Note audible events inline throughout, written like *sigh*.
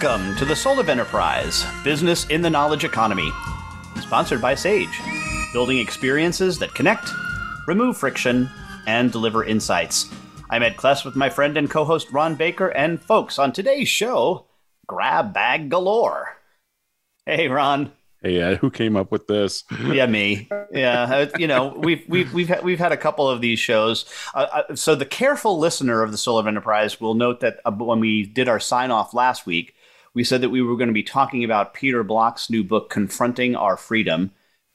Welcome to the Soul of Enterprise Business in the Knowledge Economy, sponsored by Sage, building experiences that connect, remove friction, and deliver insights. I'm Ed Kless with my friend and co host Ron Baker, and folks, on today's show, grab bag galore. Hey, Ron. Hey, Ed, who came up with this? *laughs* yeah, me. Yeah, uh, you know, we've we've we've had, we've had a couple of these shows. Uh, uh, so the careful listener of the Soul of Enterprise will note that uh, when we did our sign off last week, we said that we were going to be talking about Peter Block's new book, Confronting Our Freedom,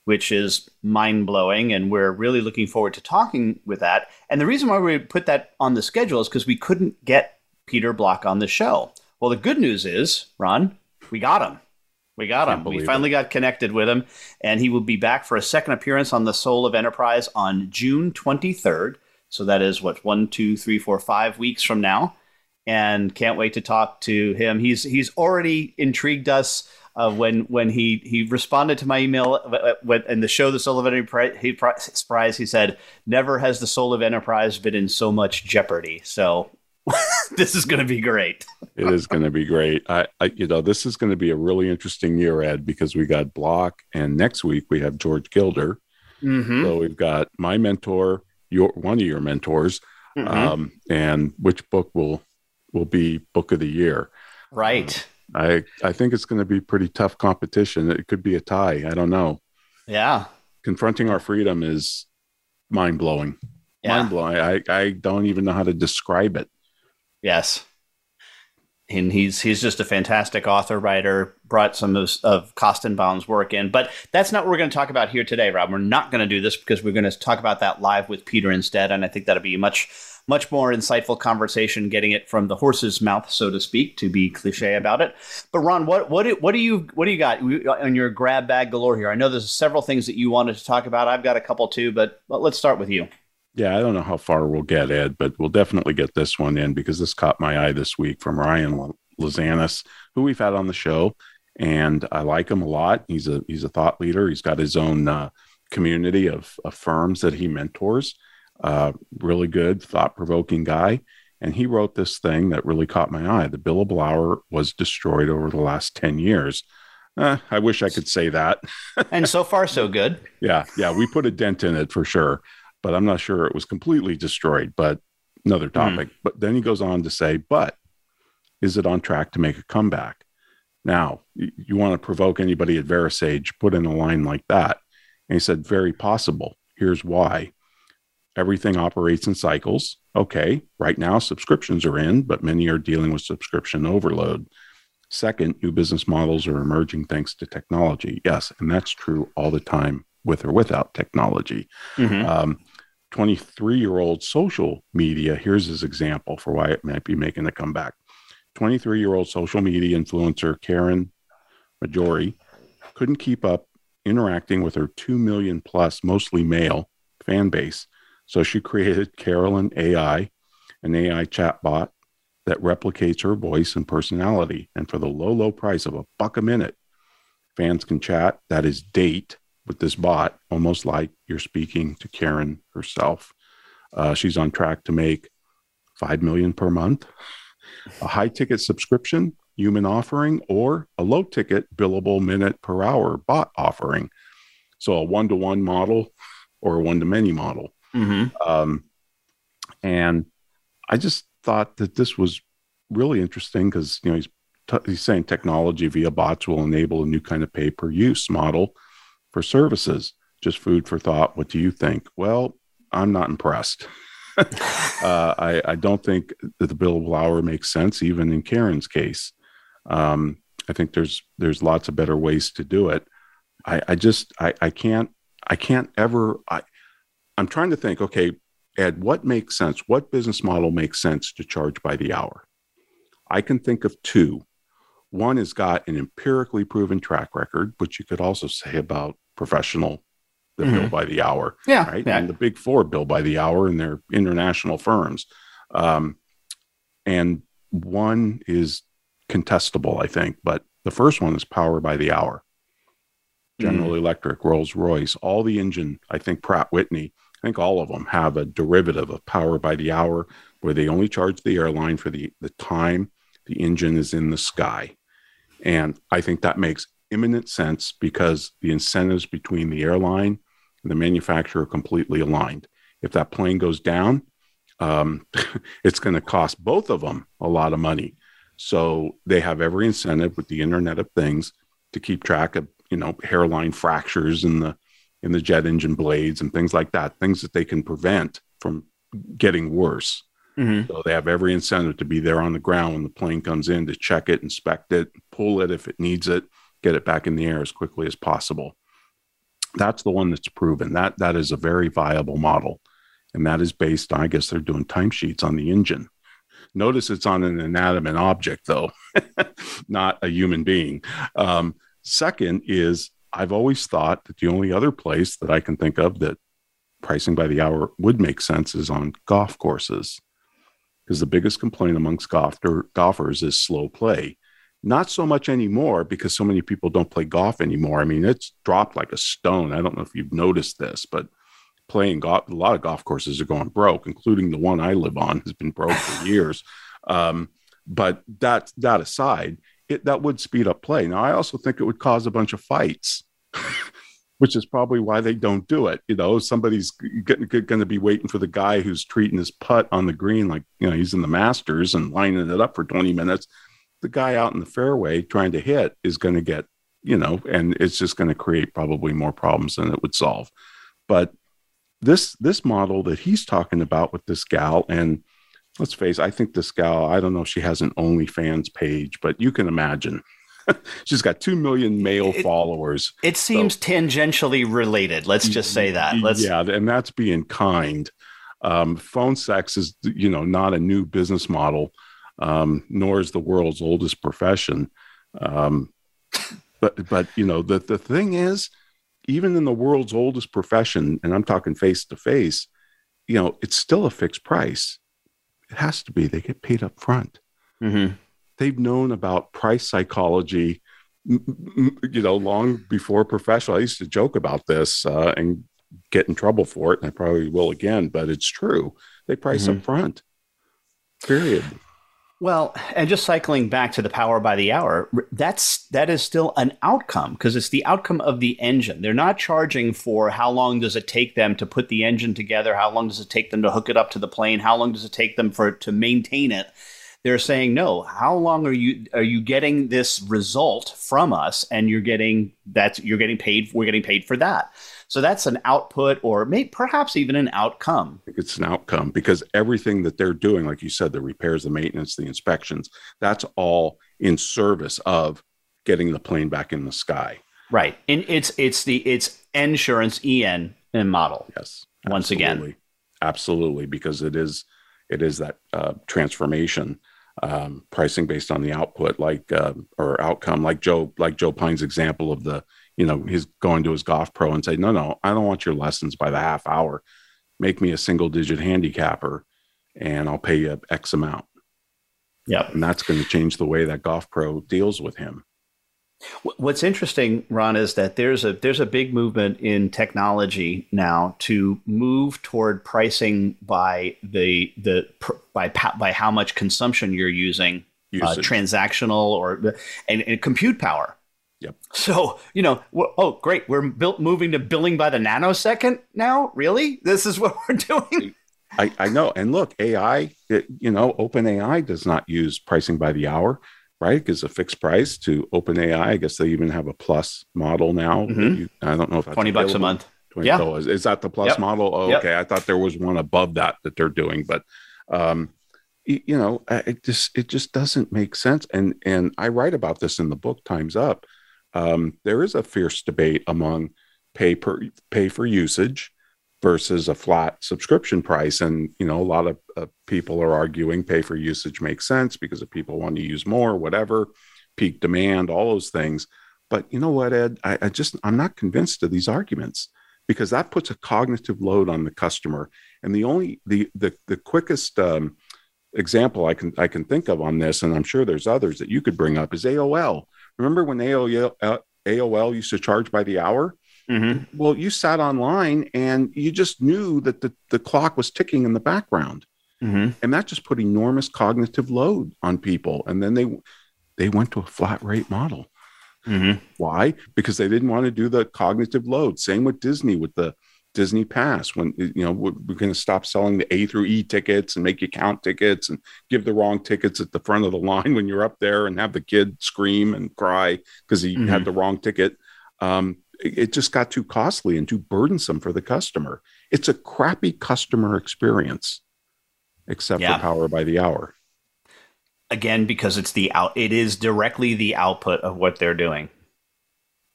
which is mind blowing. And we're really looking forward to talking with that. And the reason why we put that on the schedule is because we couldn't get Peter Block on the show. Well, the good news is, Ron, we got him. We got him. We finally it. got connected with him, and he will be back for a second appearance on the Soul of Enterprise on June 23rd. So that is what one, two, three, four, five weeks from now and can't wait to talk to him. He's he's already intrigued us uh, when when he he responded to my email uh, when, in the show the Soul of Enterprise. He, surprise, he said, "Never has the Soul of Enterprise been in so much jeopardy." So. *laughs* this is going to be great. it is going to be great. I, I, you know, this is going to be a really interesting year, Ed, because we got Block, and next week we have George Gilder. Mm-hmm. So we've got my mentor, your one of your mentors, mm-hmm. um, and which book will will be book of the year. Right. Um, I I think it's going to be pretty tough competition. It could be a tie. I don't know. Yeah. Confronting our freedom is mind blowing. Yeah. Mind blowing. I I don't even know how to describe it. Yes. And he's he's just a fantastic author writer. Brought some of, of Koestenbaum's work in, but that's not what we're going to talk about here today, Rob. We're not going to do this because we're going to talk about that live with Peter instead, and I think that'll be much much more insightful conversation getting it from the horse's mouth, so to speak, to be cliche about it. But Ron, what what what do you what do you got on your grab bag galore here? I know there's several things that you wanted to talk about. I've got a couple too, but let's start with you. Yeah, I don't know how far we'll get, Ed, but we'll definitely get this one in because this caught my eye this week from Ryan Lazanis, who we've had on the show, and I like him a lot. He's a he's a thought leader. He's got his own uh, community of, of firms that he mentors uh, really good, thought provoking guy. And he wrote this thing that really caught my eye. The billable hour was destroyed over the last 10 years. Uh, I wish I could say that. *laughs* and so far, so good. Yeah. Yeah. We put a dent in it for sure, but I'm not sure it was completely destroyed. But another hmm. topic. Mm. But then he goes on to say, but is it on track to make a comeback? Now, you want to provoke anybody at VeraSage, put in a line like that. And he said, very possible. Here's why everything operates in cycles. Okay, right now subscriptions are in, but many are dealing with subscription overload. Second, new business models are emerging thanks to technology. Yes, and that's true all the time with or without technology. Mm-hmm. Um, 23 year old social media, here's his example for why it might be making a comeback. 23 year old social media influencer Caryn Marjorie couldn't keep up interacting with her 2 million plus, mostly male fan base so she created Carolyn AI, an AI chatbot that replicates her voice and personality. And for the low, low price of a buck a minute, fans can chat, that is, date with this bot, almost like you're speaking to Caryn herself. Uh, she's on track to make five million per month, a high ticket subscription, human offering, or a low ticket billable minute per hour bot offering. So a one to one model or a one to many model. Mm-hmm. Um, and I just thought that this was really interesting because you know he's t- he's saying technology via bots will enable a new kind of pay per use model for services. Just food for thought. What do you think? Well, I'm not impressed. *laughs* uh, I, I, don't think that the billable hour makes sense, even in Caryn's case. Um, I think there's there's lots of better ways to do it. I, I just I, I can't I can't ever I, I'm trying to think, okay, Ed, what makes sense? What business model makes sense to charge by the hour? I can think of two. One has got an empirically proven track record, which you could also say about professional that mm-hmm. bill by the hour. Yeah. Right. Yeah. And the big four bill by the hour and they're international firms. Um, and one is contestable, I think, but the first one is power by the hour. General mm. Electric, Rolls Royce, all the engine, I think Pratt Whitney, I think all of them have a derivative of power by the hour where they only charge the airline for the, the time the engine is in the sky. And I think that makes imminent sense because the incentives between the airline and the manufacturer are completely aligned. If that plane goes down, um, *laughs* it's going to cost both of them a lot of money. So they have every incentive with the Internet of Things to keep track of you know hairline fractures in the in the jet engine blades and things like that, things that they can prevent from getting worse. Mm-hmm. So they have every incentive to be there on the ground when the plane comes in to check it, inspect it, pull it if it needs it, get it back in the air as quickly as possible. That's the one that's proven. That that is a very viable model. And that is based, I guess they're doing timesheets on the engine. Notice it's on an inanimate object, though, *laughs* not a human being. Um, second is I've always thought that the only other place that I can think of that pricing by the hour would make sense is on golf courses. Because the biggest complaint amongst golfer, golfers is slow play. Not so much anymore because so many people don't play golf anymore. I mean, it's dropped like a stone. I don't know if you've noticed this, but playing golf, a lot of golf courses are going broke, including the one I live on has been broke for *sighs* years. Um, but that that aside, it, that would speed up play. Now, I also think it would cause a bunch of fights, *laughs* which is probably why they don't do it. You know, somebody's going to be waiting for the guy who's treating his putt on the green, like you know he's in the Masters and lining it up for 20 minutes. The guy out in the fairway trying to hit is going to get, you know, and it's just going to create probably more problems than it would solve. But this this model that he's talking about with this gal and let's face it, I think this gal, I don't know if she has an OnlyFans page, but you can imagine. *laughs* She's got 2 million male it, followers. It seems so, tangentially related. Let's just say that. Let's Yeah, and that's being kind. Um, phone sex is, you know, not a new business model, um, nor is the world's oldest profession. Um, but, but, you know, the, the thing is, even in the world's oldest profession, and I'm talking face to face, you know, it's still a fixed price. It has to be. They get paid up front. Mm-hmm. They've known about price psychology, you know, long before professional. I used to joke about this uh, and get in trouble for it, and I probably will again, but it's true. They price mm-hmm. up front. Period. Well, and just cycling back to the power by the hour, that's that is still an outcome because it's the outcome of the engine. They're not charging for how long does it take them to put the engine together, how long does it take them to hook it up to the plane, how long does it take them for to maintain it. They're saying, "No, how long are you are you getting this result from us and you're getting that you're getting paid we're getting paid for that." So that's an output or maybe perhaps even an outcome. It's an outcome because everything that they're doing, like you said, the repairs, the maintenance, the inspections, that's all in service of getting the plane back in the sky. Right. And it's it's the it's insurance EN model. Yes. Once absolutely. again. Absolutely, because it is it is that uh, transformation um, pricing based on the output, like uh, or outcome, like Joe, like Joe Pine's example of the you know, he's going to his golf pro and say, no, no, I don't want your lessons by the half hour. Make me a single digit handicapper and I'll pay you X amount. Yeah. And that's going to change the way that golf pro deals with him. What's interesting, Ron, is that there's a there's a big movement in technology now to move toward pricing by the the by by how much consumption you're using, uh, transactional or and, and compute power. Yep. So, you know, oh, great. We're built moving to billing by the nanosecond now. Really? This is what *laughs* we're doing. I, I know. And look, AI, it, you know, OpenAI does not use pricing by the hour, right? It's a fixed price to OpenAI. I guess they even have a plus model now. Mm-hmm. You, I don't know if that's 20 bucks a month. 20, yeah. Oh, is, is, that the plus yep. model? Oh, yep. okay. I thought there was one above that that they're doing, but, um, you know, it just, it just doesn't make sense. And, and I write about this in the book Time's Up um, there is a fierce debate among pay per pay for usage versus a flat subscription price. And, you know, a lot of uh, people are arguing pay for usage makes sense because if people want to use more, whatever, peak demand, all those things. But you know what, Ed? I, I just, I'm not convinced of these arguments because that puts a cognitive load on the customer. And the only, the, the, the quickest, um, example I can I can think of on this, and I'm sure there's others that you could bring up, is AOL. Remember when AOL AOL used to charge by the hour? Mm-hmm. Well, you sat online and you just knew that the, the clock was ticking in the background. Mm-hmm. And that just put enormous cognitive load on people. And then they they went to a flat rate model. Mm-hmm. Why? Because they didn't want to do the cognitive load. Same with Disney with the Disney Pass. When you know we're, we're going to stop selling the A through E tickets and make you count tickets and give the wrong tickets at the front of the *laughs* line when you're up there and have the kid scream and cry because he mm-hmm. had the wrong ticket. Um, it just got too costly and too burdensome for the customer. It's a crappy customer experience, except yeah. for power by the hour. Again, because it's the out, it is directly the output of what they're doing.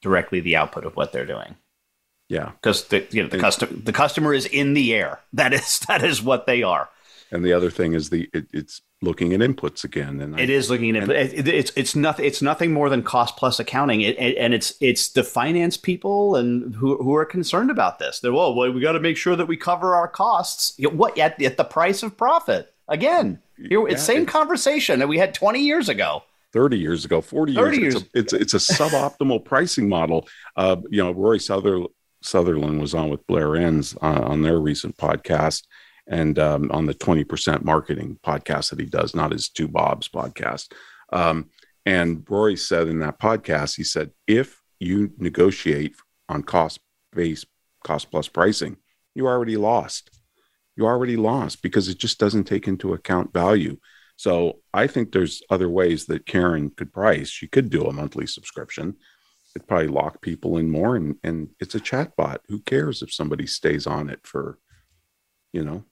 Directly the output of what they're doing. Yeah, because the you know the customer the customer is in the air. *laughs* That is that is what they are. And the other thing is the it, it's looking at inputs again. And it I, is looking at input. It, it's it's nothing. It's nothing more than cost plus accounting. It, and it's it's the finance people and who who are concerned about this. They're well, well we got to make sure that we cover our costs. What at, at the price of profit? Again, here, it's yeah, same it's, conversation that we had twenty years ago. 30 years ago, 40 years, 30 years. It's, a, it's, it's a suboptimal pricing model. Uh, you know, Rory Sutherland, Sutherland was on with Blair Enns uh, on their recent podcast and um, on the 20% marketing podcast that he does, not his two Bobs podcast. Um, and Rory said in that podcast, he said, if you negotiate on cost based, cost plus pricing, you already lost. You already lost because it just doesn't take into account value. So I think there's other ways that Caryn could price. She could do a monthly subscription. It'd probably lock people in more, and and it's a chat bot. Who cares if somebody stays on it for, you know,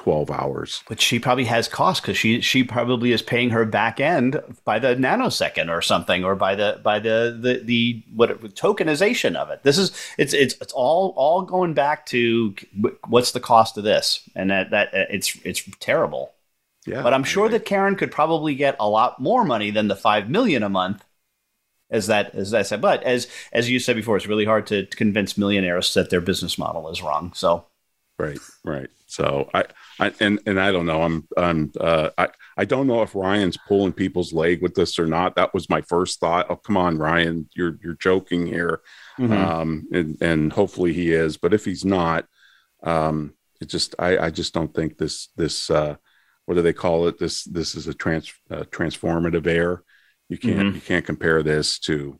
12 hours. But she probably has cost because she she probably is paying her back end by the nanosecond or something, or by the by the the the what tokenization of it. This is it's it's it's all all going back to what's the cost of this, and that that uh, it's it's terrible. Yeah, but I'm sure that Caryn could probably get a lot more money than the five million a month. As that as I said, but as as you said before, it's really hard to convince millionaires that their business model is wrong. So Right, right. So I, I and and I don't know. I'm I'm uh, I I don't know if Ryan's pulling people's leg with this or not. That was my first thought. Oh, come on, Ryan, you're you're joking here. Mm-hmm. Um, and and hopefully he is. But if he's not, um, it just I I just don't think this this uh, what do they call it? This this is a trans uh, transformative error. You can't mm-hmm. you can't compare this to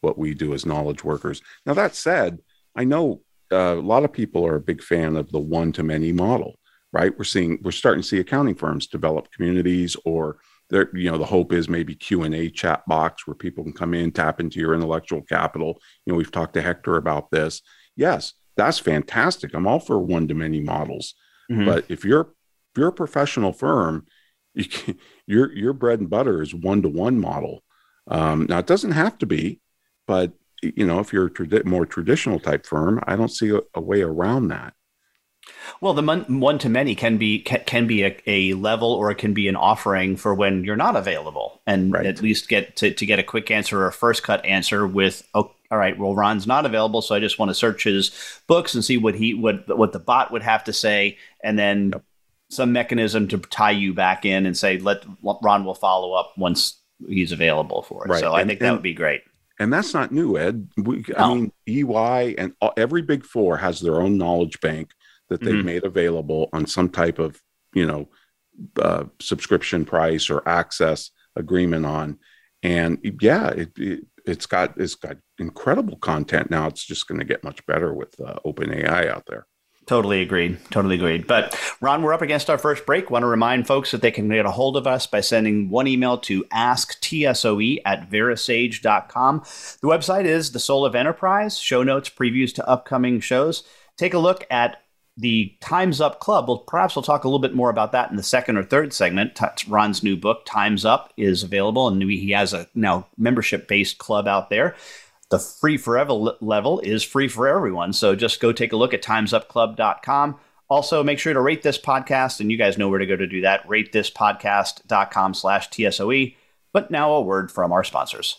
what we do as knowledge workers. Now that said, I know uh, a lot of people are a big fan of the one to many model, right? We're seeing we're starting to see accounting firms develop communities, or there, you know, the hope is maybe Q and A chat box where people can come in, tap into your intellectual capital. You know, we've talked to Hector about this. Yes, that's fantastic. I'm all for one to many models, mm-hmm. but if you're if you're a professional firm, you *laughs* can, your your bread and butter is one to one model. Um, now it doesn't have to be, but you know, if you're a trad- more traditional type firm, I don't see a, a way around that. Well, the one to many can be can, can be a, a, level or it can be an offering for when you're not available, and right. at least get to, to get a quick answer or a first cut answer with, oh, all right, well, Ron's not available, so I just want to search his books and see what he what what the bot would have to say, and then yep. Some mechanism to tie you back in and say, let Ron will follow up once he's available for it. Right. So and, I think that would be great and that's not new, Ed. We, no. I mean, EY and all, every big four has their own knowledge bank that they've mm-hmm. made available on some type of, you know, uh, subscription price or access agreement on. And yeah, it, it has got it's got incredible content now. It's just going to get much better with uh, OpenAI out there. Totally agreed. Totally agreed. But Ron, we're up against our first break. Want to remind folks that they can get a hold of us by sending one email to asktsoe at verasage.com. The website is the Soul of Enterprise, show notes, previews to upcoming shows. Take a look at the Time's Up Club. Well, perhaps we'll talk a little bit more about that in the second or third segment. Ron's new book, Time's Up, is available, and he has a now membership based club out there. The free forever level is free for everyone. So just go take a look at timesupclub.com. Also, make sure to rate this podcast, and you guys know where to go to do that. Ratethispodcast.com slash TSOE. But now a word from our sponsors.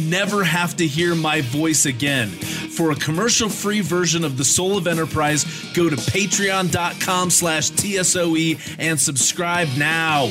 never have to hear my voice again. For a commercial-free version of The Soul of Enterprise, go to patreon.com slash TSOE and subscribe now.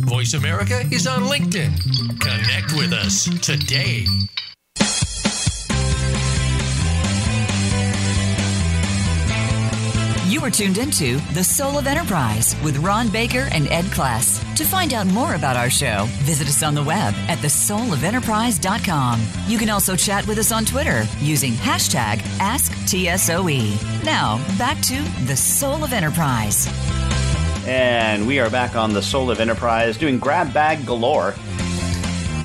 Voice America is on LinkedIn. Connect with us today. You are tuned into The Soul of Enterprise with Ron Baker and Ed Kless. To find out more about our show, visit us on the web at thesoulofenterprise.com. You can also chat with us on Twitter using hashtag AskTSOE. Now, back to The Soul of Enterprise. And we are back on the Soul of Enterprise doing grab bag galore.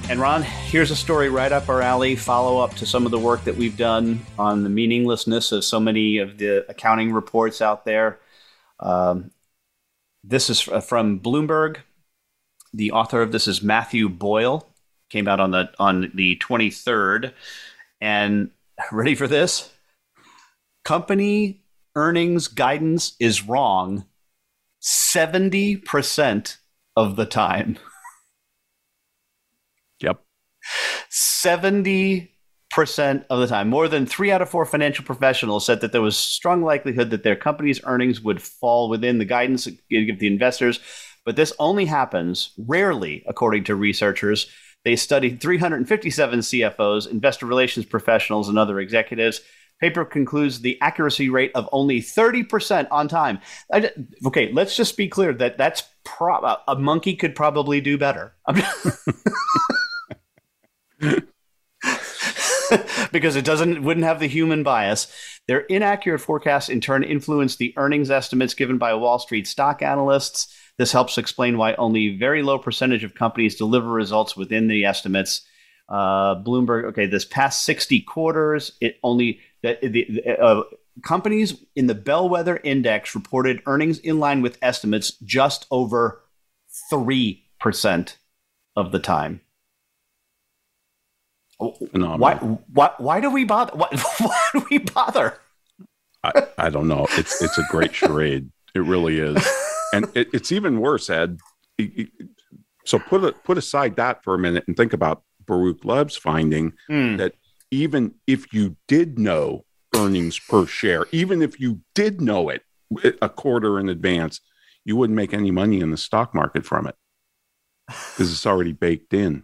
And Ron, here's a story right up our alley, follow up to some of the work that we've done on the meaninglessness of so many of the accounting reports out there. Um, this is from Bloomberg. The author of this is Matthew Boyle. Came out on the on the 23rd. And *laughs* ready for this? Company earnings guidance is wrong 70% of the time. Yep. 70% of the time. More than three out of four financial professionals said that there was strong likelihood that their company's earnings would fall within the guidance give the investors. But this only happens rarely, according to researchers. They studied 357 CFOs, investor relations professionals, and other executives. Paper concludes the accuracy rate of only 30% on time. I, okay, let's just be clear that that's pro- a monkey could probably do better. *laughs* because it doesn't wouldn't have the human bias. Their inaccurate forecasts in turn influence the earnings estimates given by Wall Street stock analysts. This helps explain why only very low percentage of companies deliver results within the estimates. Uh, Bloomberg, okay, this past 60 quarters, it only that the, uh, companies in the bellwether index reported earnings in line with estimates just over 3% of the time. Why, why why do we bother? *laughs* Why, why do we bother? I, I don't know. It's it's a great charade. It really is. And it, it's even worse ed. So put it put aside that for a minute and think about Baruch Lev's finding mm. that even if you did know earnings per share, even if you did know it a quarter in advance, you wouldn't make any money in the stock market from it because it's already baked in.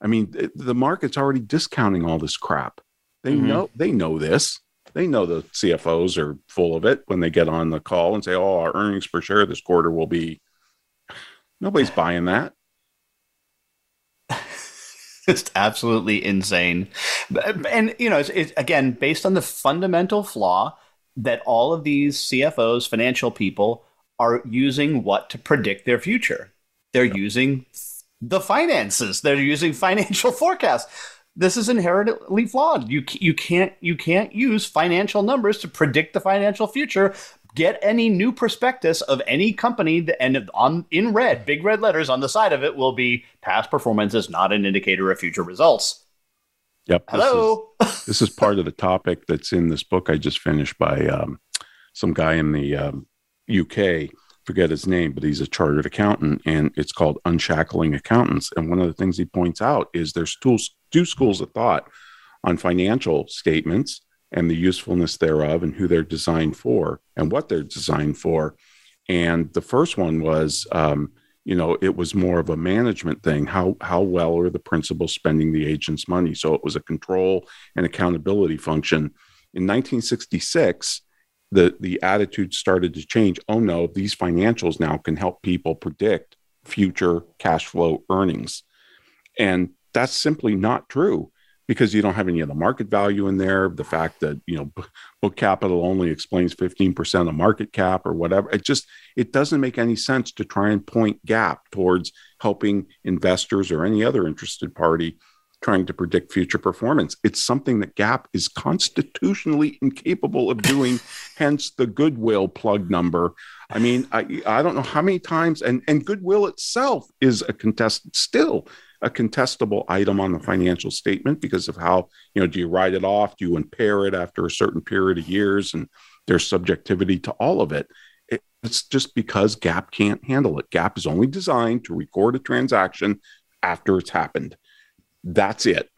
I mean, the market's already discounting all this crap. They mm-hmm. know they know this. They know the CFOs are full of it when they get on the call and say, "Oh, our earnings per share this quarter will be." Nobody's *sighs* buying that just absolutely insane. And you know, it's, it's, again based on the fundamental flaw that all of these CFOs, financial people, are using what to predict their future? They're using the finances. They're using financial *laughs* forecasts. This is inherently flawed. You you can't you can't use financial numbers to predict the financial future. Get any new prospectus of any company, and on in red, big red letters on the side of it will be past performance is not an indicator of future results. Yep. Hello. This is, this is part of the topic that's in this book I just finished by um, some guy in the um, UK. Forget his name, but he's a chartered accountant, and it's called Unshackling Accountants. And one of the things he points out is there's two, two schools of thought on financial statements and the usefulness thereof, and who they're designed for, and what they're designed for. And the first one was um, you know it was more of a management thing. How how well are the principals spending the agent's money? So it was a control and accountability function. In 1966 the the attitude started to change. Oh no these financials now can help people predict future cash flow earnings. And that's simply not true because you don't have any of the market value in there. The fact that you know book capital only explains fifteen percent of market cap or whatever. It just it doesn't make any sense to try and point GAAP towards helping investors or any other interested party trying to predict future performance. It's something that GAAP is constitutionally incapable of doing. *laughs* hence the goodwill plug number. I mean, I I don't know how many times and and goodwill itself is a contested still a contestable item on the financial statement because of how you know do you write it off? Do you impair it after a certain period of years? And there's subjectivity to all of it. It's just because GAAP can't handle it. GAAP is only designed to record a transaction after it's happened. That's it.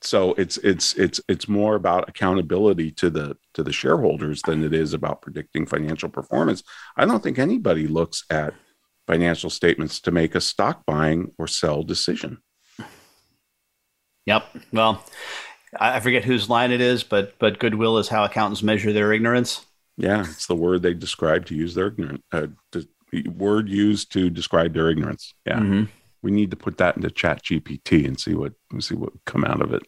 So it's it's it's it's more about accountability to the to the shareholders than it is about predicting financial performance. I don't think anybody looks at financial statements to make a stock buying or sell decision. Yep. Well, I forget whose line it is, but but goodwill is how accountants measure their ignorance. Yeah, it's the word they describe to use their ignorance. Uh, the word used to describe their ignorance. Yeah, mm-hmm. we need to put that into Chat GPT and see what see what come out of it.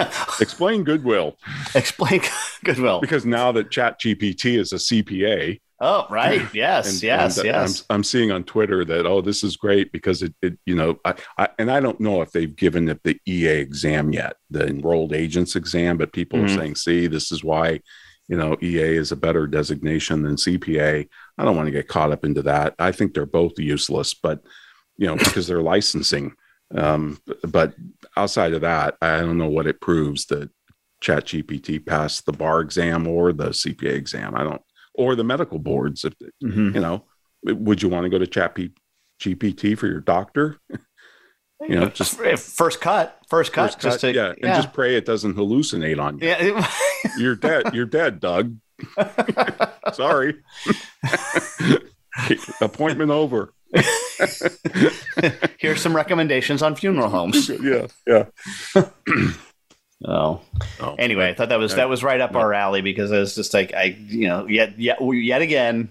*laughs* Explain goodwill. Explain *laughs* goodwill. Because now that Chat GPT is a CPA, Oh, right. *clears throat* Yes, and, yes, and yes. I'm, I'm, seeing on Twitter that, oh, this is great because it, it you know, I, I, and I don't know if they've given it the EA exam yet, the enrolled agents exam, but people mm-hmm. are saying, see, this is why, you know, EA is a better designation than CPA. I don't want to get caught up into that. I think they're both useless, but, you know, because they're licensing. Um, but outside of that, I don't know what it proves that Chat GPT passed the bar exam or the CPA exam. I don't, or the medical boards. If mm-hmm. you know, would you want to go to Chat GPT for your doctor? *laughs* you know, just first cut, first cut, first just cut, to, yeah, and just pray it doesn't hallucinate on you. Yeah, *laughs* you're dead. You're dead, Doug. *laughs* Sorry. Appointment over. Here's some recommendations on funeral homes. yeah, yeah. Oh. oh. Anyway, I thought that was that was right up our alley because I was just like I, you know, yet yet yet again,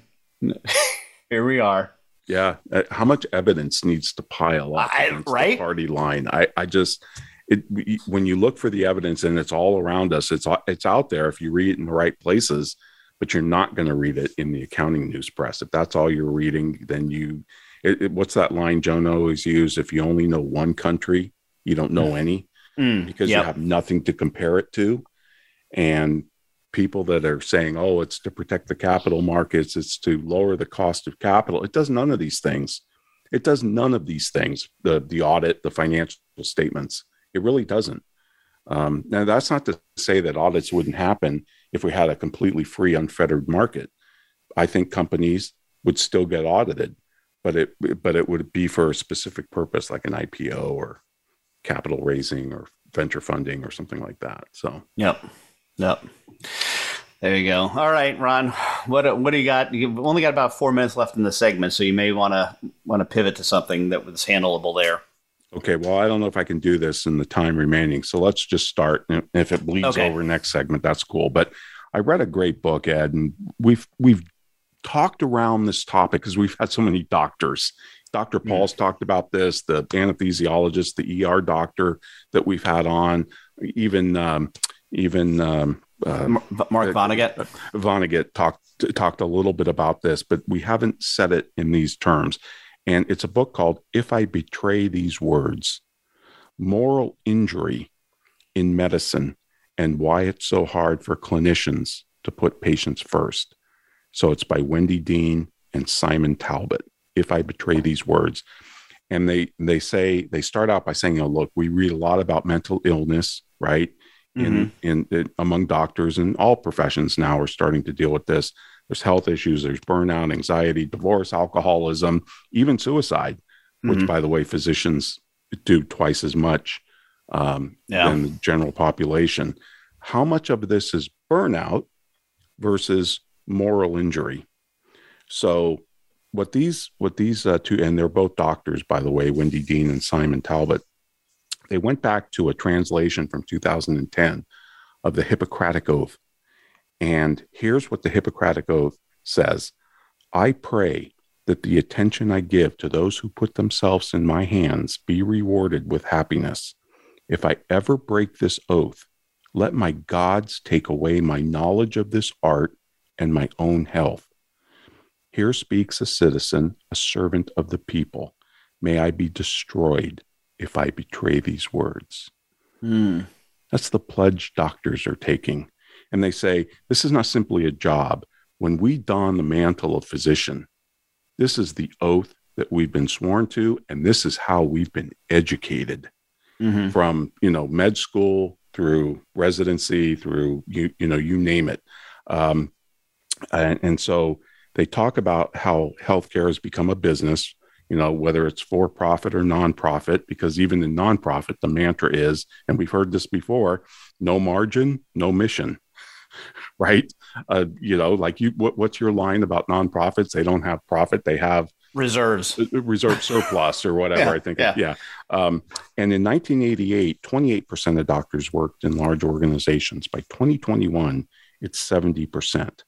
*laughs* here we are. Yeah. Uh, how much evidence needs to pile up I, right? party line? I I just it when you look for the evidence and it's all around us, it's it's out there if you read it in the right places, but you're not going to read it in the accounting news press. If that's all you're reading, then you it, it, what's that line Joan always used? If you only know one country, you don't know any mm, because yep. you have nothing to compare it to. And people that are saying, oh, it's to protect the capital markets, it's to lower the cost of capital. It does none of these things. It does none of these things. The the audit, the financial statements. It really doesn't. Um, now that's not to say that audits wouldn't happen if we had a completely free, unfettered market. I think companies would still get audited, but it but it would be for a specific purpose, like an IPO or capital raising or venture funding or something like that. So, yep, yep. There you go. All right, Ron. What what do you got? You've only got about four minutes left in the segment, so you may want to want to pivot to something that was handleable there. Okay. Well, I don't know if I can do this in the time remaining, so let's just start. If it bleeds okay. over next segment, that's cool. But I read a great book, Ed, and we've we've talked around this topic because we've had so many doctors Dr. Hmm. Paul's talked about this, the anesthesiologist, the ER doctor that we've had on, even um, even um, uh, Mark Vonnegut. Uh, Vonnegut talked talked a little bit about this, but we haven't said it in these terms. And it's a book called "If I Betray These Words: Moral Injury in Medicine and Why It's So Hard for Clinicians to Put Patients First." So it's by Wendy Dean and Simon Talbot. If I betray these words, and they they say they start out by saying, "Oh, look, we read a lot about mental illness, right? In, mm-hmm. in, in among doctors and all professions now are starting to deal with this. There's health issues, there's burnout, anxiety, divorce, alcoholism, even suicide, mm-hmm. which, by the way, physicians do twice as much um, yeah. than the general population. How much of this is burnout versus moral injury? So what these what these uh, two and they're both doctors by the way wendy dean and simon talbot they went back to a translation from 2010 of the hippocratic oath. And here's what the hippocratic oath says. I pray that the attention i give to those who put themselves in my hands be rewarded with happiness. If i ever break this oath let my gods take away my knowledge of this art and my own health here speaks a citizen, a servant of the people. May I be destroyed if I betray these words. Mm. That's the pledge doctors are taking. And they say, this is not simply a job. When we don the mantle of physician, this is the oath that we've been sworn to, and this is how we've been educated mm-hmm. from, you know, med school through residency, through, you, you know, you name it. Um, and, and so they talk about how healthcare has become a business, you know, whether it's for profit or nonprofit, because even in nonprofit, the mantra is, and we've heard this before no margin, no mission. *laughs* right? Uh, you know, like you, what, what's your line about nonprofits? They don't have profit, they have reserves, uh, uh, reserve surplus or whatever. yeah, I think, yeah. yeah. Um, and in 1988, 28% of doctors worked in large organizations. By 2021, it's 70%.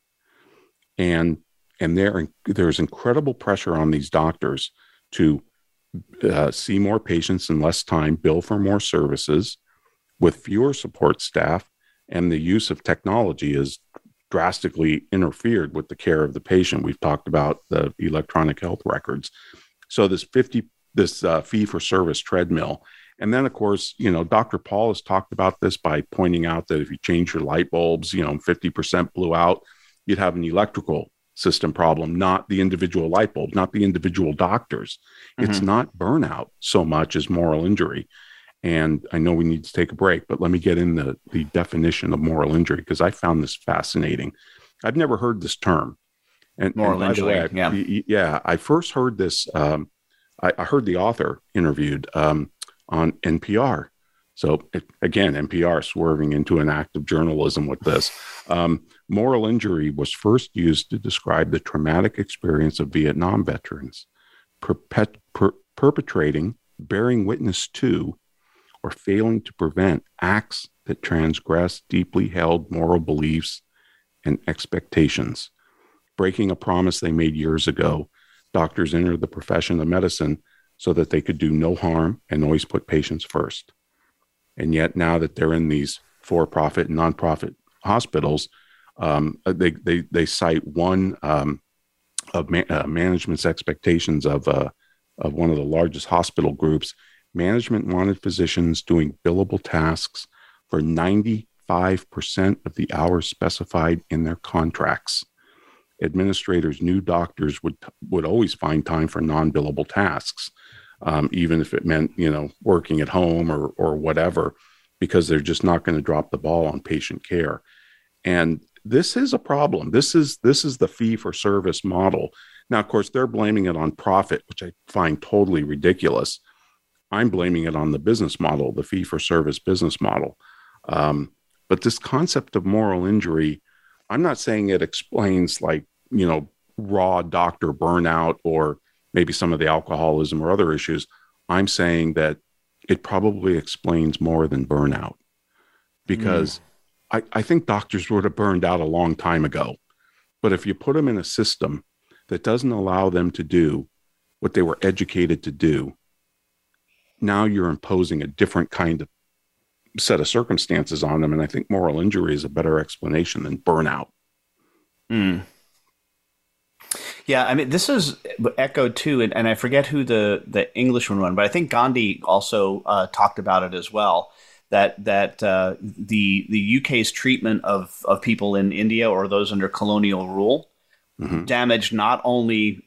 And and there there's incredible pressure on these doctors to uh, see more patients in less time, bill for more services, with fewer support staff, and the use of technology is drastically interfered with the care of the patient. We've talked about the electronic health records. So this 50 this uh, fee for service treadmill. And then, of course, you know, Dr. Paul has talked about this by pointing out that if you change your light bulbs, you know, 50% blew out, you'd have an electrical system problem, not the individual light bulb, not the individual doctors. Mm-hmm. It's not burnout so much as moral injury. And I know we need to take a break, but let me get in the, the definition of moral injury because I found this fascinating. I've never heard this term. And moral and injury, way, yeah. yeah. I first heard this. Um, I, I, heard the author interviewed um, on NPR. So it, again, NPR swerving into an act of journalism with this. Um, Moral injury was first used to describe the traumatic experience of Vietnam veterans, perpet- per- perpetrating, bearing witness to, or failing to prevent acts that transgress deeply held moral beliefs and expectations. Breaking a promise they made years ago, doctors entered the profession of medicine so that they could do no harm and always put patients first. And yet, now that they're in these for profit and nonprofit hospitals, um, uh, they, they, they cite one um, of ma- uh, management's expectations of, uh, of one of the largest hospital groups. Management wanted physicians doing billable tasks for 95% of the hours specified in their contracts. Administrators knew doctors would, would always find time for non billable tasks, um, even if it meant, you know, working at home or, or whatever, because they're just not going to drop the ball on patient care. And this is a problem. This is this is the fee for service model. Now, of course, they're blaming it on profit, which I find totally ridiculous. I'm blaming it on the business model, the fee for service business model. Um, but this concept of moral injury, I'm not saying it explains like you know raw doctor burnout or maybe some of the alcoholism or other issues. I'm saying that it probably explains more than burnout because. I, I think doctors would have burned out a long time ago. But if you put them in a system that doesn't allow them to do what they were educated to do, now you're imposing a different kind of set of circumstances on them. And I think moral injury is a better explanation than burnout. Mm. Yeah, I mean, this is echoed too, and, and, I forget who the the Englishman one, but I think Gandhi also uh, talked about it as well. That that uh, the the UK's treatment of of people in India or those under colonial rule mm-hmm. damaged not only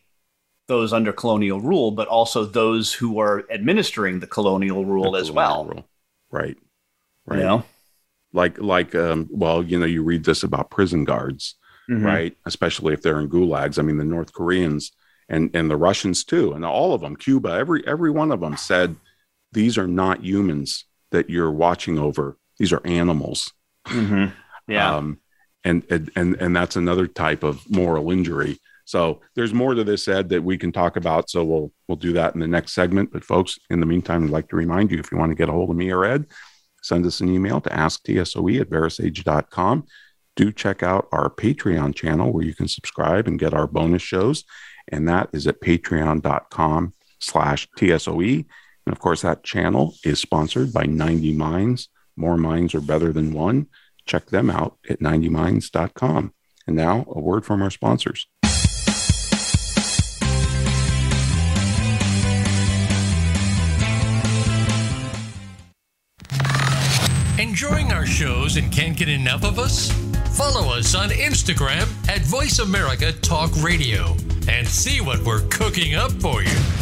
those under colonial rule, but also those who are administering the colonial rule the as colonial well. Rule. Right. Right. You know? Like like um, well, you know, you read this about prison guards mm-hmm. right? Especially if they're in gulags. I mean, the North Koreans and and the Russians too, and all of them, Cuba, every every one of them said these are not humans that you're watching over; these are animals. Mm-hmm. Yeah, um, and and and that's another type of moral injury. So there's more to this, Ed, that we can talk about. So we'll we'll do that in the next segment. But folks, in the meantime, I'd like to remind you if you want to get a hold of me or Ed, send us an email to asktsoe at verasage.com do check out our Patreon channel where you can subscribe and get our bonus shows. And that is at patreon.com slash TSOE. And of course, that channel is sponsored by 90 Minds. More minds are better than one. Check them out at 90minds.com. And now a word from our sponsors. Enjoying our shows and can't get enough of us? Follow us on Instagram at Voice America Talk Radio and see what we're cooking up for you.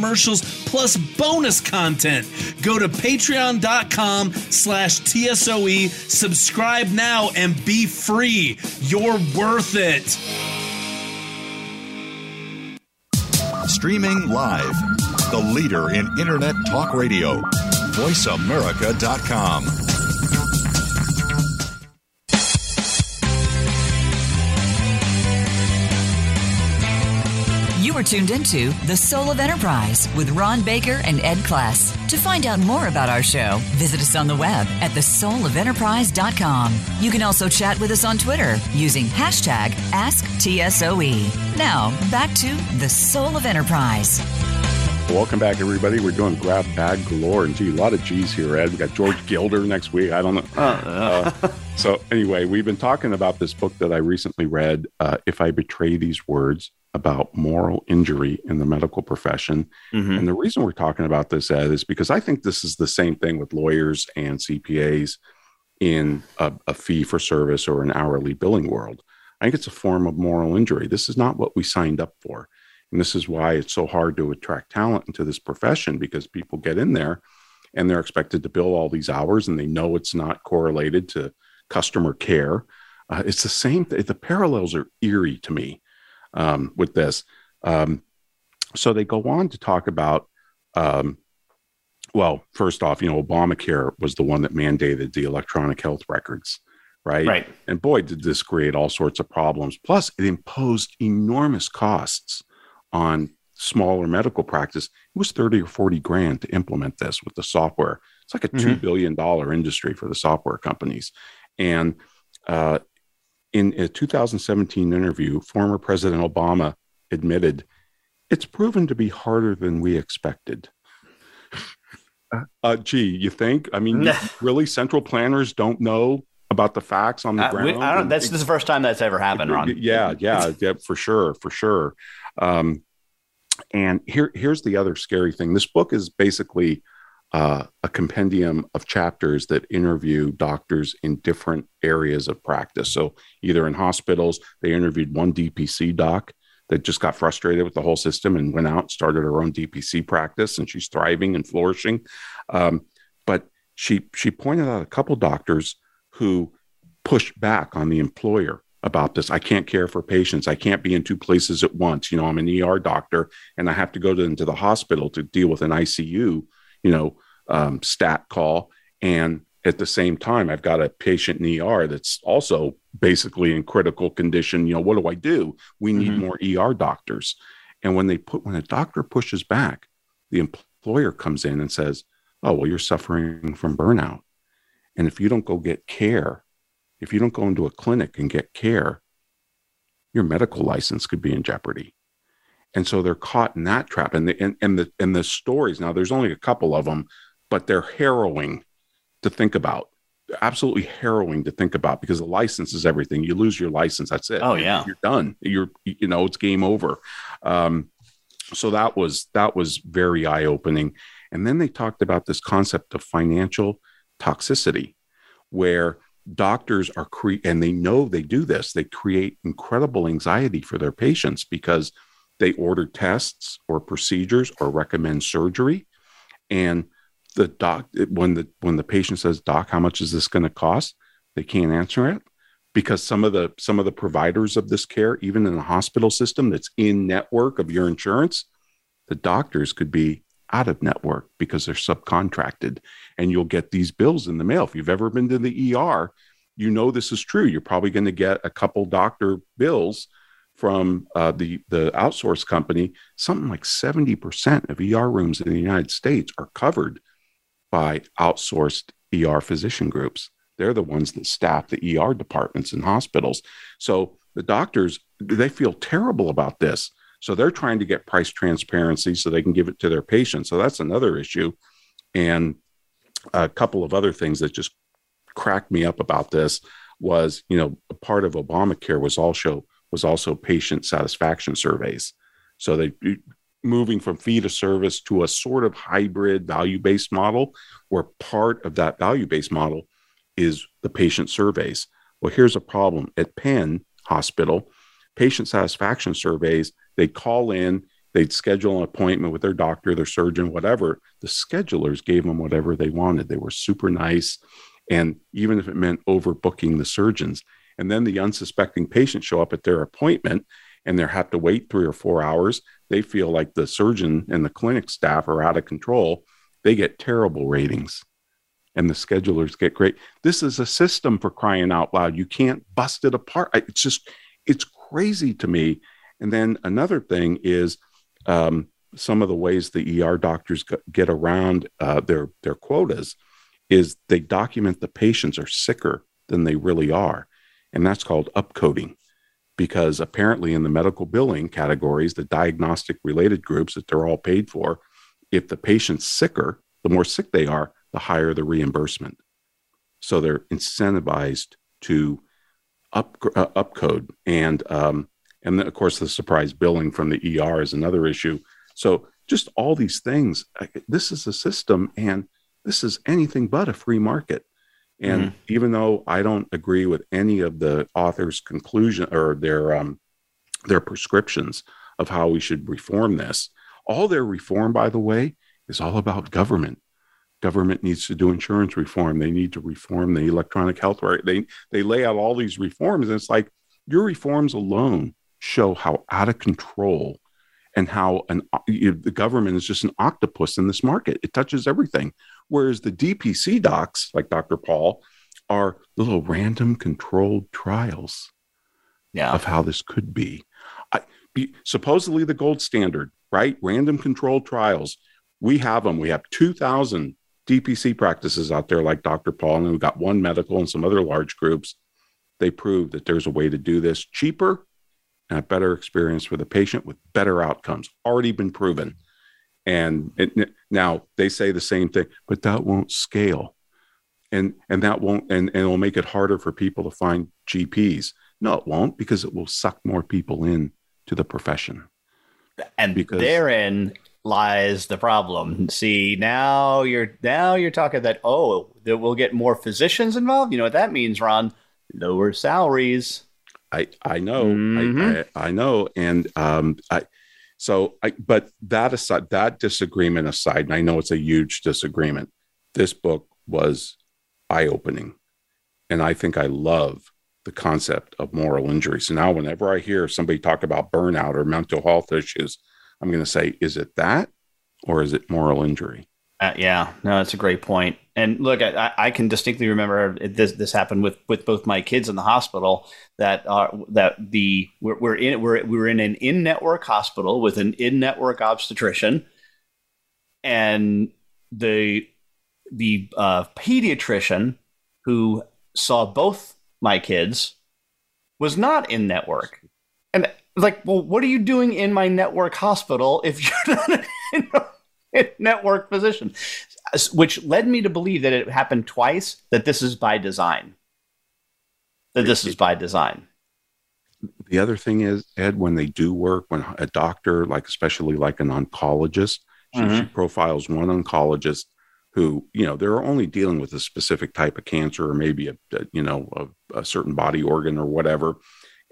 commercials plus bonus content. Go to patreon.com slash TSOE, subscribe now and be free. You're worth it. Streaming live, the leader in Internet Talk Radio, voiceamerica.com. You are tuned into The Soul of Enterprise with Ron Baker and Ed Kless. To find out more about our show, visit us on the web at thesoulofenterprise.com. You can also chat with us on Twitter using hashtag AskTSOE. Now, back to The Soul of Enterprise. Welcome back, everybody. We're doing grab bag galore, and gee, a lot of G's here, Ed. We got George Gilder next week. I don't know. Uh, uh, so, anyway, we've been talking about this book that I recently read, uh, "If I Betray These Words," about moral injury in the medical profession. Mm-hmm. And the reason we're talking about this, Ed, is because I think this is the same thing with lawyers and CPAs in a, a fee for service or an hourly billing world. I think it's a form of moral injury. This is not what we signed up for. And this is why it's so hard to attract talent into this profession because people get in there and they're expected to bill all these hours and they know it's not correlated to customer care. Uh, it's the same. Th- the parallels are eerie to me um, with this. Um, so they go on to talk about, um, well, first off, you know, Obamacare was the one that mandated the electronic health records, right? Right. And boy, did this create all sorts of problems. Plus, it imposed enormous costs on smaller medical practice. It was 30 or 40 grand to implement this with the software. It's like a $2 mm-hmm. billion dollar industry for the software companies. And uh, in a 2017 interview, former President Obama admitted it's proven to be harder than we expected. *laughs* Uh, gee, you think? I mean, *laughs* really, central planners don't know about the facts on the uh, ground. We, I don't. That's the first time that's ever happened, Ron. Yeah, yeah, yeah, for sure, for sure. Um, And here, here's the other scary thing. This book is basically uh, a compendium of chapters that interview doctors in different areas of practice. So either in hospitals, they interviewed one DPC doc that just got frustrated with the whole system and went out and started her own DPC practice, and she's thriving and flourishing. Um, but she she pointed out a couple doctors who pushed back on the employer about this. I can't care for patients. I can't be in two places at once. You know, I'm an ER doctor and I have to go to, into the hospital to deal with an ICU, you know, um, stat call. And at the same time, I've got a patient in ER that's also basically in critical condition. You know, what do I do? We need mm-hmm. more ER doctors. And when they put, when a doctor pushes back, the employer comes in and says, Oh, well, you're suffering from burnout. And if you don't go get care, if you don't go into a clinic and get care, your medical license could be in jeopardy. And so they're caught in that trap. And the and, and the and the stories now, there's only a couple of them, but they're harrowing to think about. absolutely harrowing to think about because the license is everything. You lose your license, that's it. Oh yeah, you're done. You're you know it's game over. Um, so that was that was very eye opening. And then they talked about this concept of financial toxicity, where doctors are cre- and they know they do this they create incredible anxiety for their patients because they order tests or procedures or recommend surgery and the doc when the when the patient says doc how much is this going to cost they can't answer it because some of the some of the providers of this care even in the hospital system that's in network of your insurance the doctors could be out of network because they're subcontracted and you'll get these bills in the mail. If you've ever been to the ER, you know this is true. You're probably going to get a couple doctor bills from uh, the the outsource company. Something like 70% of ER rooms in the United States are covered by outsourced ER physician groups. They're the ones that staff the ER departments in hospitals. So the doctors they feel terrible about this so they're trying to get price transparency so they can give it to their patients. So that's another issue. And a couple of other things that just cracked me up about this was, you know, a part of Obamacare was also was also patient satisfaction surveys. So they moving from fee to service to a sort of hybrid value based model, where part of that value based model is the patient surveys. Well, here's a problem at Penn Hospital patient satisfaction surveys They'd call in, they'd schedule an appointment with their doctor, their surgeon, whatever. The schedulers gave them whatever they wanted. They were super nice. And even if it meant overbooking the surgeons, and then the unsuspecting patients show up at their appointment and they have to wait three or four hours, they feel like the surgeon and the clinic staff are out of control. They get terrible ratings and the schedulers get great. This is a system for crying out loud. You can't bust it apart. It's just, it's crazy to me and then another thing is um, some of the ways the ER doctors get around uh, their their quotas is they document the patients are sicker than they really are, and that's called upcoding. Because apparently, in the medical billing categories, the diagnostic related groups that they're all paid for, if the patient's sicker, the more sick they are, the higher the reimbursement. So they're incentivized to up uh, upcode, and um, and then, of course, the surprise billing from the ER is another issue. So, just all these things. This is a system, and this is anything but a free market. And mm-hmm. even though I don't agree with any of the author's conclusion or their um, their prescriptions of how we should reform this, all their reform, by the way, is all about government. Government needs to do insurance reform. They need to reform the electronic health right. They they lay out all these reforms, and it's like your reforms alone show how out of control and how an you know, the government is just an octopus in this market. It touches everything. Whereas the DPC docs, like Dr. Paul, are little random controlled trials yeah. of how this could be. I. Supposedly the gold standard, right? Random controlled trials. We have them. We have 2,000 DPC practices out there, like Dr. Paul, and we've got one medical and some other large groups. They prove that there's a way to do this cheaper a better experience for the patient with better outcomes. Already been proven. And it, now they say the same thing, but that won't scale. And, and that won't, and, and it'll make it harder for people to find GPs. No, it won't because it will suck more people in to the profession. And Because- therein lies the problem. See, now you're now you're talking that oh, that we'll get more physicians involved. You know what that means, Ron? Lower salaries. I I know Mhm. I, I I know and um I so I but that aside that disagreement aside and I know it's a huge disagreement this book was eye opening and I think I love the concept of moral injury so now whenever I hear somebody talk about burnout or mental health issues I'm going to say is it that or is it moral injury Uh, yeah, no, that's a great point. And look, I, I can distinctly remember this. This happened with, with both my kids in the hospital. That uh, that the we're, we're in we're we're in an in network hospital with an in network obstetrician, and the the uh, pediatrician who saw both my kids was not in network. And like, well, what are you doing in my network hospital if you're not *laughs* in *laughs* network physician? Which led me to believe that it happened twice, that this is by design. That this is by design. the other thing is ed when they do work when a doctor like especially like an oncologist she, she mm-hmm. profiles one oncologist who you know they're only dealing with a specific type of cancer or maybe a, a you know a, a certain body organ or whatever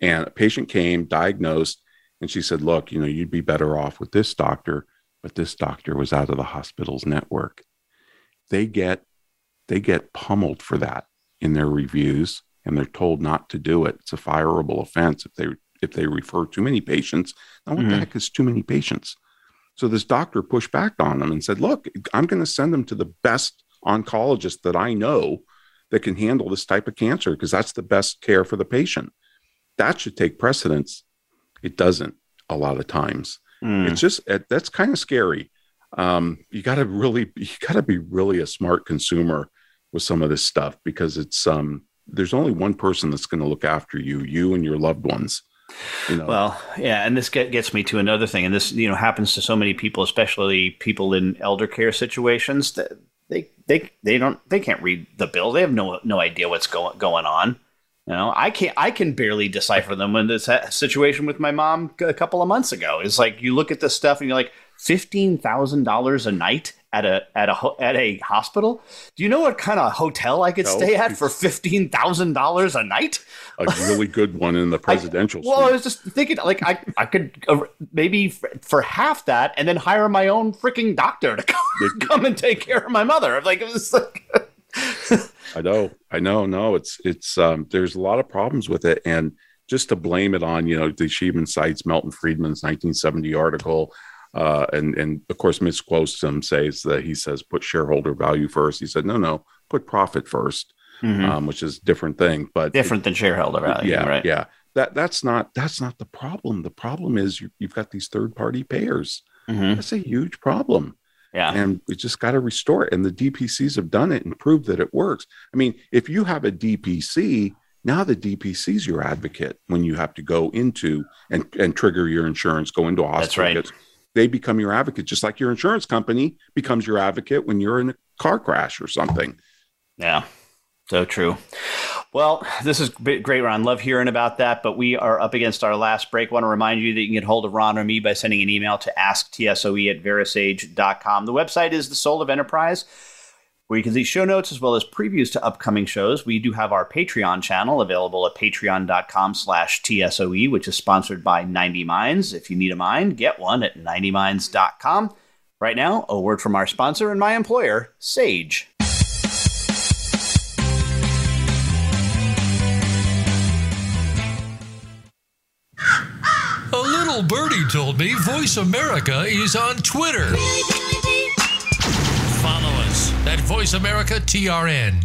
and a patient came diagnosed and she said look you know you'd be better off with this doctor but this doctor was out of the hospital's network. They get they get pummeled for that in their reviews and they're told not to do it. It's a fireable offense. If they if they refer too many patients now what the Mhm. heck is too many patients? So this doctor pushed back on them and said look i'm going to send them to the best oncologist that i know that can handle this type of cancer because that's the best care for the patient. That should take precedence. It doesn't a lot of times Mm. it's just it, that's kind of scary um, you got to really *laughs* you got to be really a smart consumer with some of this stuff because it's um there's only one person that's going to look after you you and your loved ones you know Well, yeah, and this get, gets me to another thing, and this you know happens to so many people, especially people in elder care situations. That they they they don't they can't read the bill. They have no no idea what's going going on. You know, I can't. I can barely decipher them. When this situation with my mom a couple of months ago is like, you look at this stuff and you're like, fifteen thousand dollars a night at a at a at a hospital. Do you know what kind of hotel I could No. stay at for fifteen thousand dollars a night? a really good one in the *laughs* presidential Well, I was just thinking, like, I, I could uh, maybe for half that, and then hire my own freaking doctor to *laughs* come, come and take care of my mother. Like, it was like, *laughs* I know, I know, no, it's it's um there's a lot of problems with it. And just to blame it on, you know, the Sheeman cites Milton Friedman's 1970 article. Uh, and and of course, misquotes him, says that he says put shareholder value first. He said, no, no, put profit 1st um, which is a different thing. But different than shareholder value, yeah, right? yeah. That that's not that's not the problem. The problem is you, you've got these third party payers. Mhm. That's a huge problem Yeah. and we just got to restore it. And the DPCs have done it and proved that it works. I mean, if you have a DPC, now the DPC is your advocate when you have to go into and, and trigger your insurance, go into hospital. That's right. They become your advocate, just like your insurance company becomes your advocate when you're in a car crash or something. Yeah, so true. Well, this is great, Ron. Love hearing about that. But we are up against our last break. Want to remind you that you can get hold of Ron or me by sending an email to asktsoe at verasage.com. The website is the Soul of Enterprise, where you can see show notes as well as previews to upcoming shows. We do have our Patreon channel available at patreon.com slash TSOE, which is sponsored by 90 Minds. If you need a mind, get one at 90minds.com. Right now, a word from our sponsor and my employer, Sage. Birdie told me Voice America is on Twitter. Follow us at Voice America TRN.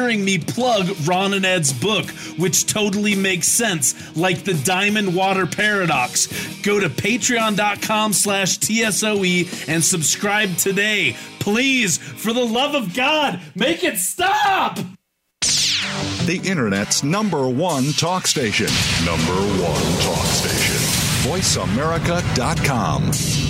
hearing me plug Ron and Ed's book, which totally makes sense, like the Diamond Water Paradox. Go to patreon.com slash TSOE and subscribe today. Please, for the love of God, make it stop! The Internet's number one talk station. Number one talk station. VoiceAmerica.com.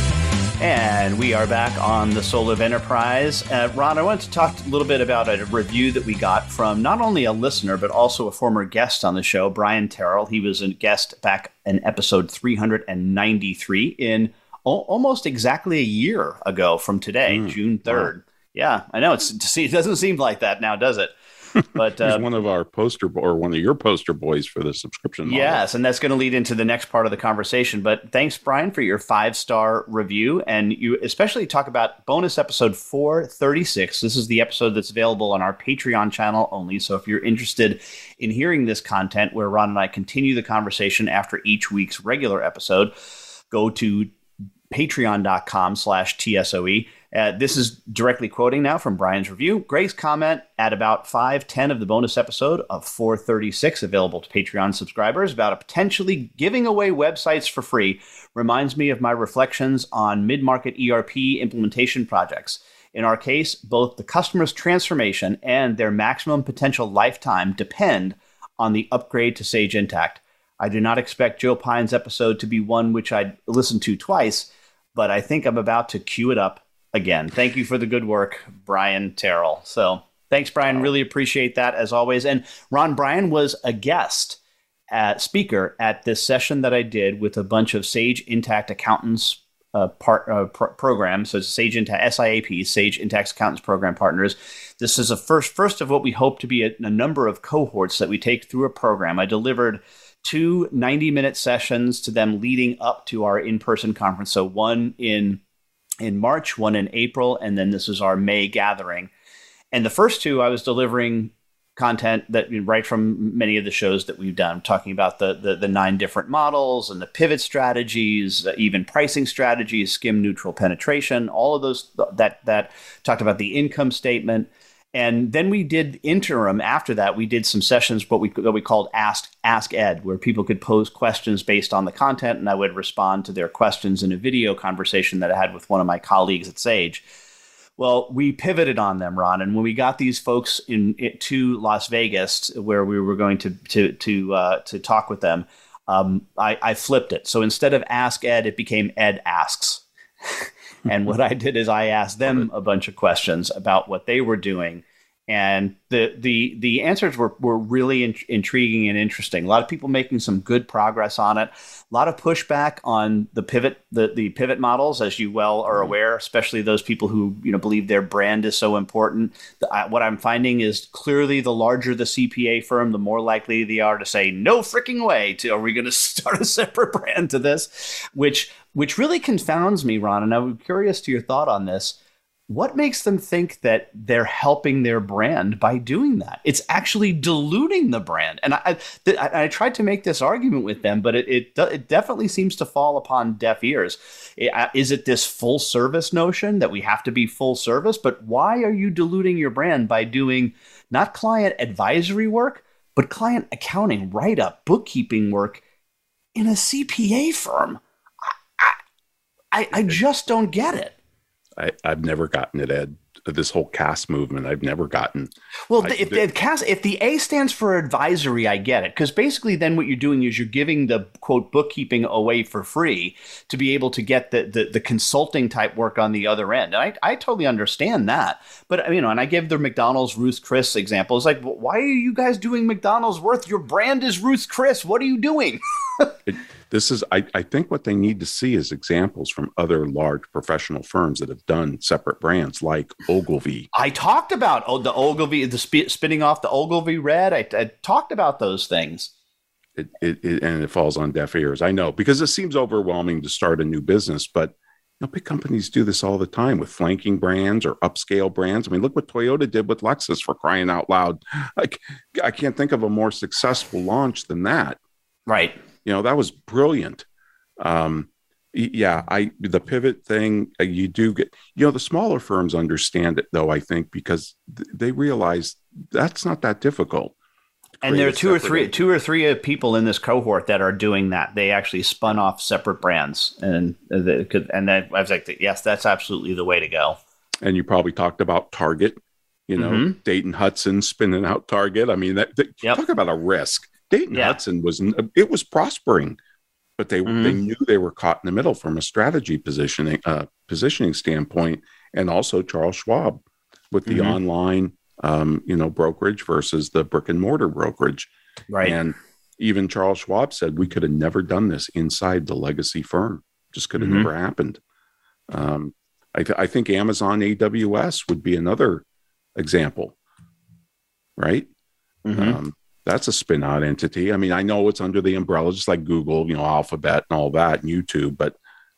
And we are back on the Soul of Enterprise. Uh, Ron, I wanted to talk a little bit about a review that we got from not only a listener, but also a former guest on the show, Brian Terrell. He was a guest back in episode 393 in o- almost exactly a year ago from today, mm, June 3rd. Wow. Yeah, I know. It's it doesn't seem like that now, does it? But *laughs* uh, he's one of our poster or one of your poster boys for the subscription. Model. Yes, and that's going to lead into the next part of the conversation. But thanks, Brian, for your five star review, and you especially talk about bonus episode four thirty six. This is the episode that's available on our Patreon channel only. So if you're interested in hearing this content, where Ron and I continue the conversation after each week's regular episode, go to patreon.com slash tsoe uh, this is directly quoting now from Brian's review. Greg's comment at about 510 of the bonus episode of 436, available to Patreon subscribers, about potentially giving away websites for free reminds me of my reflections on mid market ERP implementation projects. In our case, both the customer's transformation and their maximum potential lifetime depend on the upgrade to Sage Intacct. I do not expect Joe Pine's episode to be one which I'd listen to twice, but I think I'm about to cue it up again. Thank you for the good work, Brian Terrell. So thanks, Brian. Really appreciate that as always. And Ron Brian was a guest at speaker at this session that I did with a bunch of Sage Intacct accountants uh, part uh, program. So it's Sage Intacct SIAP, Sage Intacct Accountants Program partners. This is a first first of what we hope to be a, a number of cohorts that we take through a program. I delivered two 90 minute sessions to them leading up to our in person conference. So one in in March, one in April, and then this is our May gathering. And the first two, I was delivering content that right from many of the shows that we've done, talking about the, the, the nine different models and the pivot strategies, even pricing strategies, skim neutral penetration, all of those that that talked about the income statement. And then we did interim after that. We did some sessions, what we what we called Ask Ask Ed, where people could pose questions based on the content, and I would respond to their questions in a video conversation that I had with one of my colleagues at Sage. Well, we pivoted on them, Ron, and when we got these folks in, in to Las Vegas, where we were going to to to uh, to talk with them, um, I, I flipped it. So instead of Ask Ed, it became Ed Asks. *laughs* and what I did is I asked them a bunch of questions about what they were doing. And the the the answers were, were really in, intriguing and interesting. A lot of people making some good progress on it. A lot of pushback on the pivot the, the pivot models, as you well are mm-hmm. aware, especially those people who you know believe their brand is so important. The, I, what I'm finding is clearly the larger the CPA firm, the more likely they are to say no freaking way. To are we going *laughs* to start a separate brand to this? Which which really confounds me, Ron. And I'm curious to your thought on this. What makes them think that they're helping their brand by doing that? It's actually diluting the brand. And I, I, I tried to make this argument with them, but it, it, it definitely seems to fall upon deaf ears. Is it this full service notion that we have to be full service? But why are you diluting your brand by doing not client advisory work, but client accounting, write up, bookkeeping work in a CPA firm? I, I just don't get it. I, I've never gotten it, Ed. this whole CAS movement. I've never gotten. Well, I- if the- the CAS, if the A stands for advisory, I get it because basically then what you're doing is you're giving the quote bookkeeping away for free to be able to get the the, the consulting type work on the other end. And I I totally understand that, but you know, and I give the McDonald's Ruth Chris example. It's like, why are you guys doing McDonald's worth? Your brand is Ruth Chris. What are you doing? *laughs* it, this is I, I think what they need to see is examples from other large professional firms that have done separate brands like Ogilvy. I talked about oh, the Ogilvy, the sp- spinning off the Ogilvy Red. I, I talked about those things. It, it, it and it falls on deaf ears. I know because it seems overwhelming to start a new business, but you know, big companies do this all the time with flanking brands or upscale brands. I mean, look what Toyota did with Lexus for crying out loud. Like, I can't think of a more successful launch than that. Right. You know that was brilliant um yeah i the pivot thing uh, you do get you know the smaller firms understand it though i think because th- they realize that's not that difficult And there are two or three, two or three people in this cohort that are doing that. They actually spun off separate brands, and uh, the, could- and then I was like, yes, that's absolutely the way to go. and you probably talked about target you know Mhm. dayton hudson spinning out target i mean that, that Yep. talk about a risk dayton Yeah. hudson was it was prospering but they Mhm. they knew they were caught in the middle from a strategy positioning uh, positioning standpoint and also charles schwab with the Mhm. online um, you know brokerage versus the brick and mortar brokerage Right. and even charles schwab said we could have never done this inside the legacy firm just could have Mhm. never happened um, I, th- I think amazon aws would be another example right Mhm. um, that's a spin out entity. I mean, I know it's under the umbrella, just like Google, you know, Alphabet and all that, and YouTube. But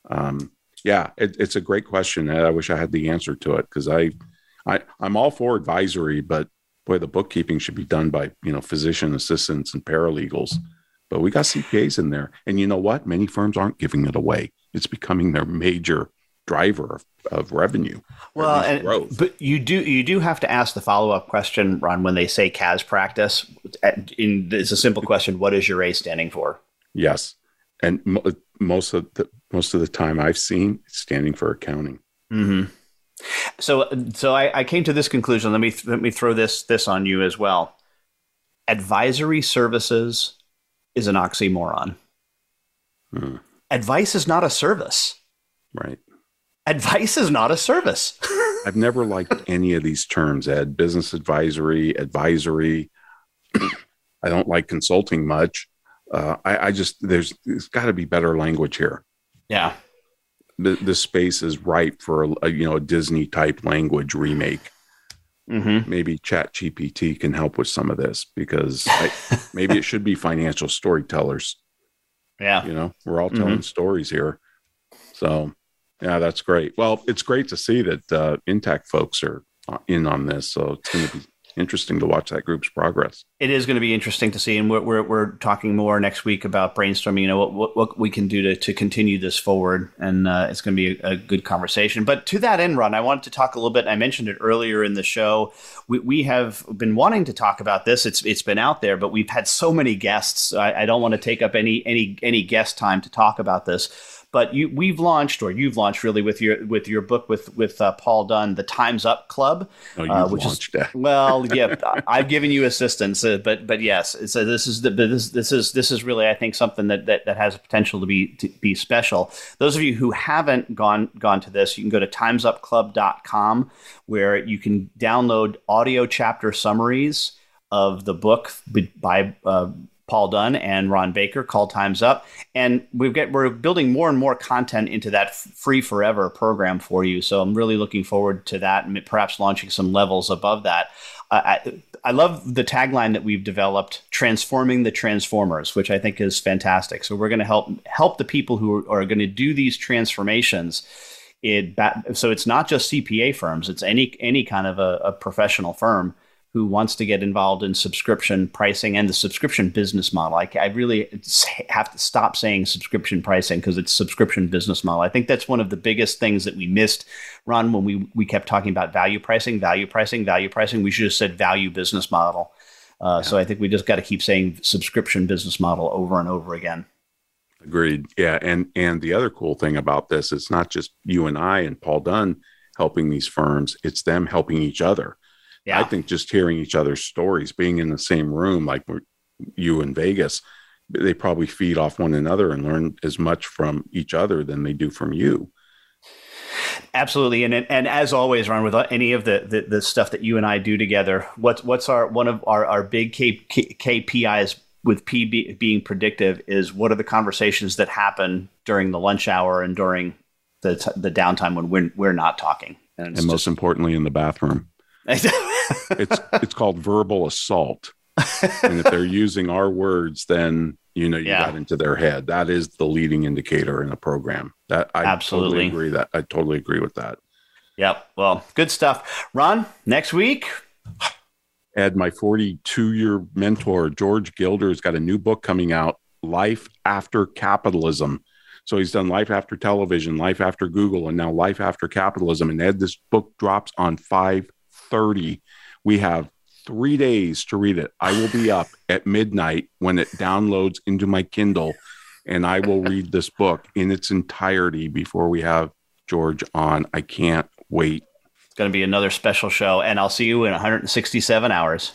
um, yeah, it, it's a great question. And I wish I had the answer to it because I, I, I'm all for advisory, but boy, the bookkeeping should be done by you know physician assistants and paralegals. But we got CPAs in there, and you know what? Many firms aren't giving it away. It's becoming their major driver of, of revenue. well, and, growth. but you do you do have to ask the follow up question, Ron, when they say CAS practice. In, it's a simple question: What is your A standing for? Yes, and mo- most of the most of the time I've seen it's standing for accounting. Mm-hmm. So, so I, I came to this conclusion. Let me let me throw this this on you as well. Advisory services is an oxymoron. Hmm. Advice is not a service. Right. Advice is not a service. *laughs* I've never liked any of these terms, Ed. Business advisory, advisory. *clears throat* I don't like consulting much. Uh, I, I just there's there's got to be better language here. yeah. The, this space is ripe for a, a you know a Disney type language remake. Mm-hmm. Maybe Chat GPT can help with some of this because I, *laughs* maybe it should be financial storytellers. Yeah. you know we're all telling stories here so yeah that's great. Well it's great to see that uh, Intacct folks are uh, in on this so it's going to be interesting to watch that group's progress It is going to be interesting to see, and we're, we're, we're talking more next week about brainstorming. You know what what, what we can do to, to continue this forward, and uh, it's going to be a, a good conversation. But to that end, Ron, I wanted to talk a little bit. I mentioned it earlier in the show. We, we have been wanting to talk about this. It's it's been out there, but we've had so many guests. I, I don't want to take up any any any guest time to talk about this. But you, we've launched, or you've launched, really with your with your book with with uh, Paul Dunn, the Times Up Club. you Uh, which is- that Well, yeah, I've given you assistance, uh, but but yes, so this is the this this is this is really I think something that that, that has potential to be to be special. Those of you who haven't gone gone to this, you can go to timesupclub.com where you can download audio chapter summaries of the book by uh, Paul Dunn and Ron Baker called Times Up, and we've we're building more and more content into that free forever program for you. So I'm really looking forward to that, and perhaps launching some levels above that. I, I love the tagline that we've developed, transforming the transformers, which I think is fantastic. So we're going to help help the people who are, going to do these transformations. It so it's not just CPA firms; it's any any kind of a, a professional firm who wants to get involved in subscription pricing and the subscription business model. I, I really have to stop saying subscription pricing because it's subscription business model. I think that's one of the biggest things that we missed, Ron, when we, we kept talking about value pricing, value pricing, value pricing. We should have said value business model. Uh, So I think we just got to keep saying subscription business model over and over again. agreed yeah and and the other cool thing about this it's not just you and i and paul dunn helping these firms, it's them helping each other. Yeah. I think just hearing each other's stories, being in the same room, like you in Vegas, they probably feed off one another and learn as much from each other than they do from you. Absolutely, and and as always, Ron, with any of the, the, the stuff that you and I do together, what's what's our one of our, our big K, K, KPIs with PB being predictive is what are the conversations that happen during the lunch hour and during the t- the downtime when we're we're not talking, and, and most just- importantly, in the bathroom. *laughs* It's it's called verbal assault. and if they're using our words, then you know you Yeah. got into their head. That is the leading indicator in a program. That I Absolutely. totally agree. That I totally agree with that. Yep. Well, good stuff, Ron. Next week, Ed, my 42 year mentor, George Gilder, has got a new book coming out, Life After Capitalism. So he's done Life After Television, Life After Google, and now Life After Capitalism. And Ed, this book drops on 5:30. We have three days to read it. I will be up *laughs* at midnight when it downloads into my Kindle, and I will read this book in its entirety before we have George on. I can't wait. it's going to be another special show, and I'll see you in 167 hours.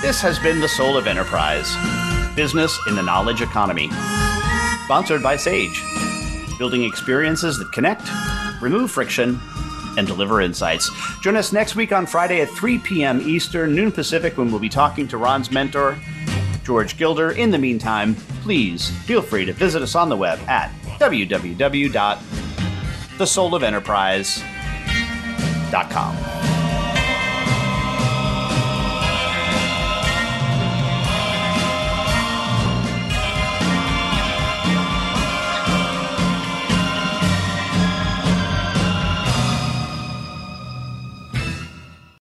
This has been the Soul of Enterprise Business in the Knowledge Economy. Sponsored by Sage, building experiences that connect, remove friction, and deliver insights. Join us next week on Friday at 3 p.m. Eastern, noon Pacific, when we'll be talking to Ron's mentor, George Gilder. In the meantime, please feel free to visit us on the web at www.thesoulofenterprise.com.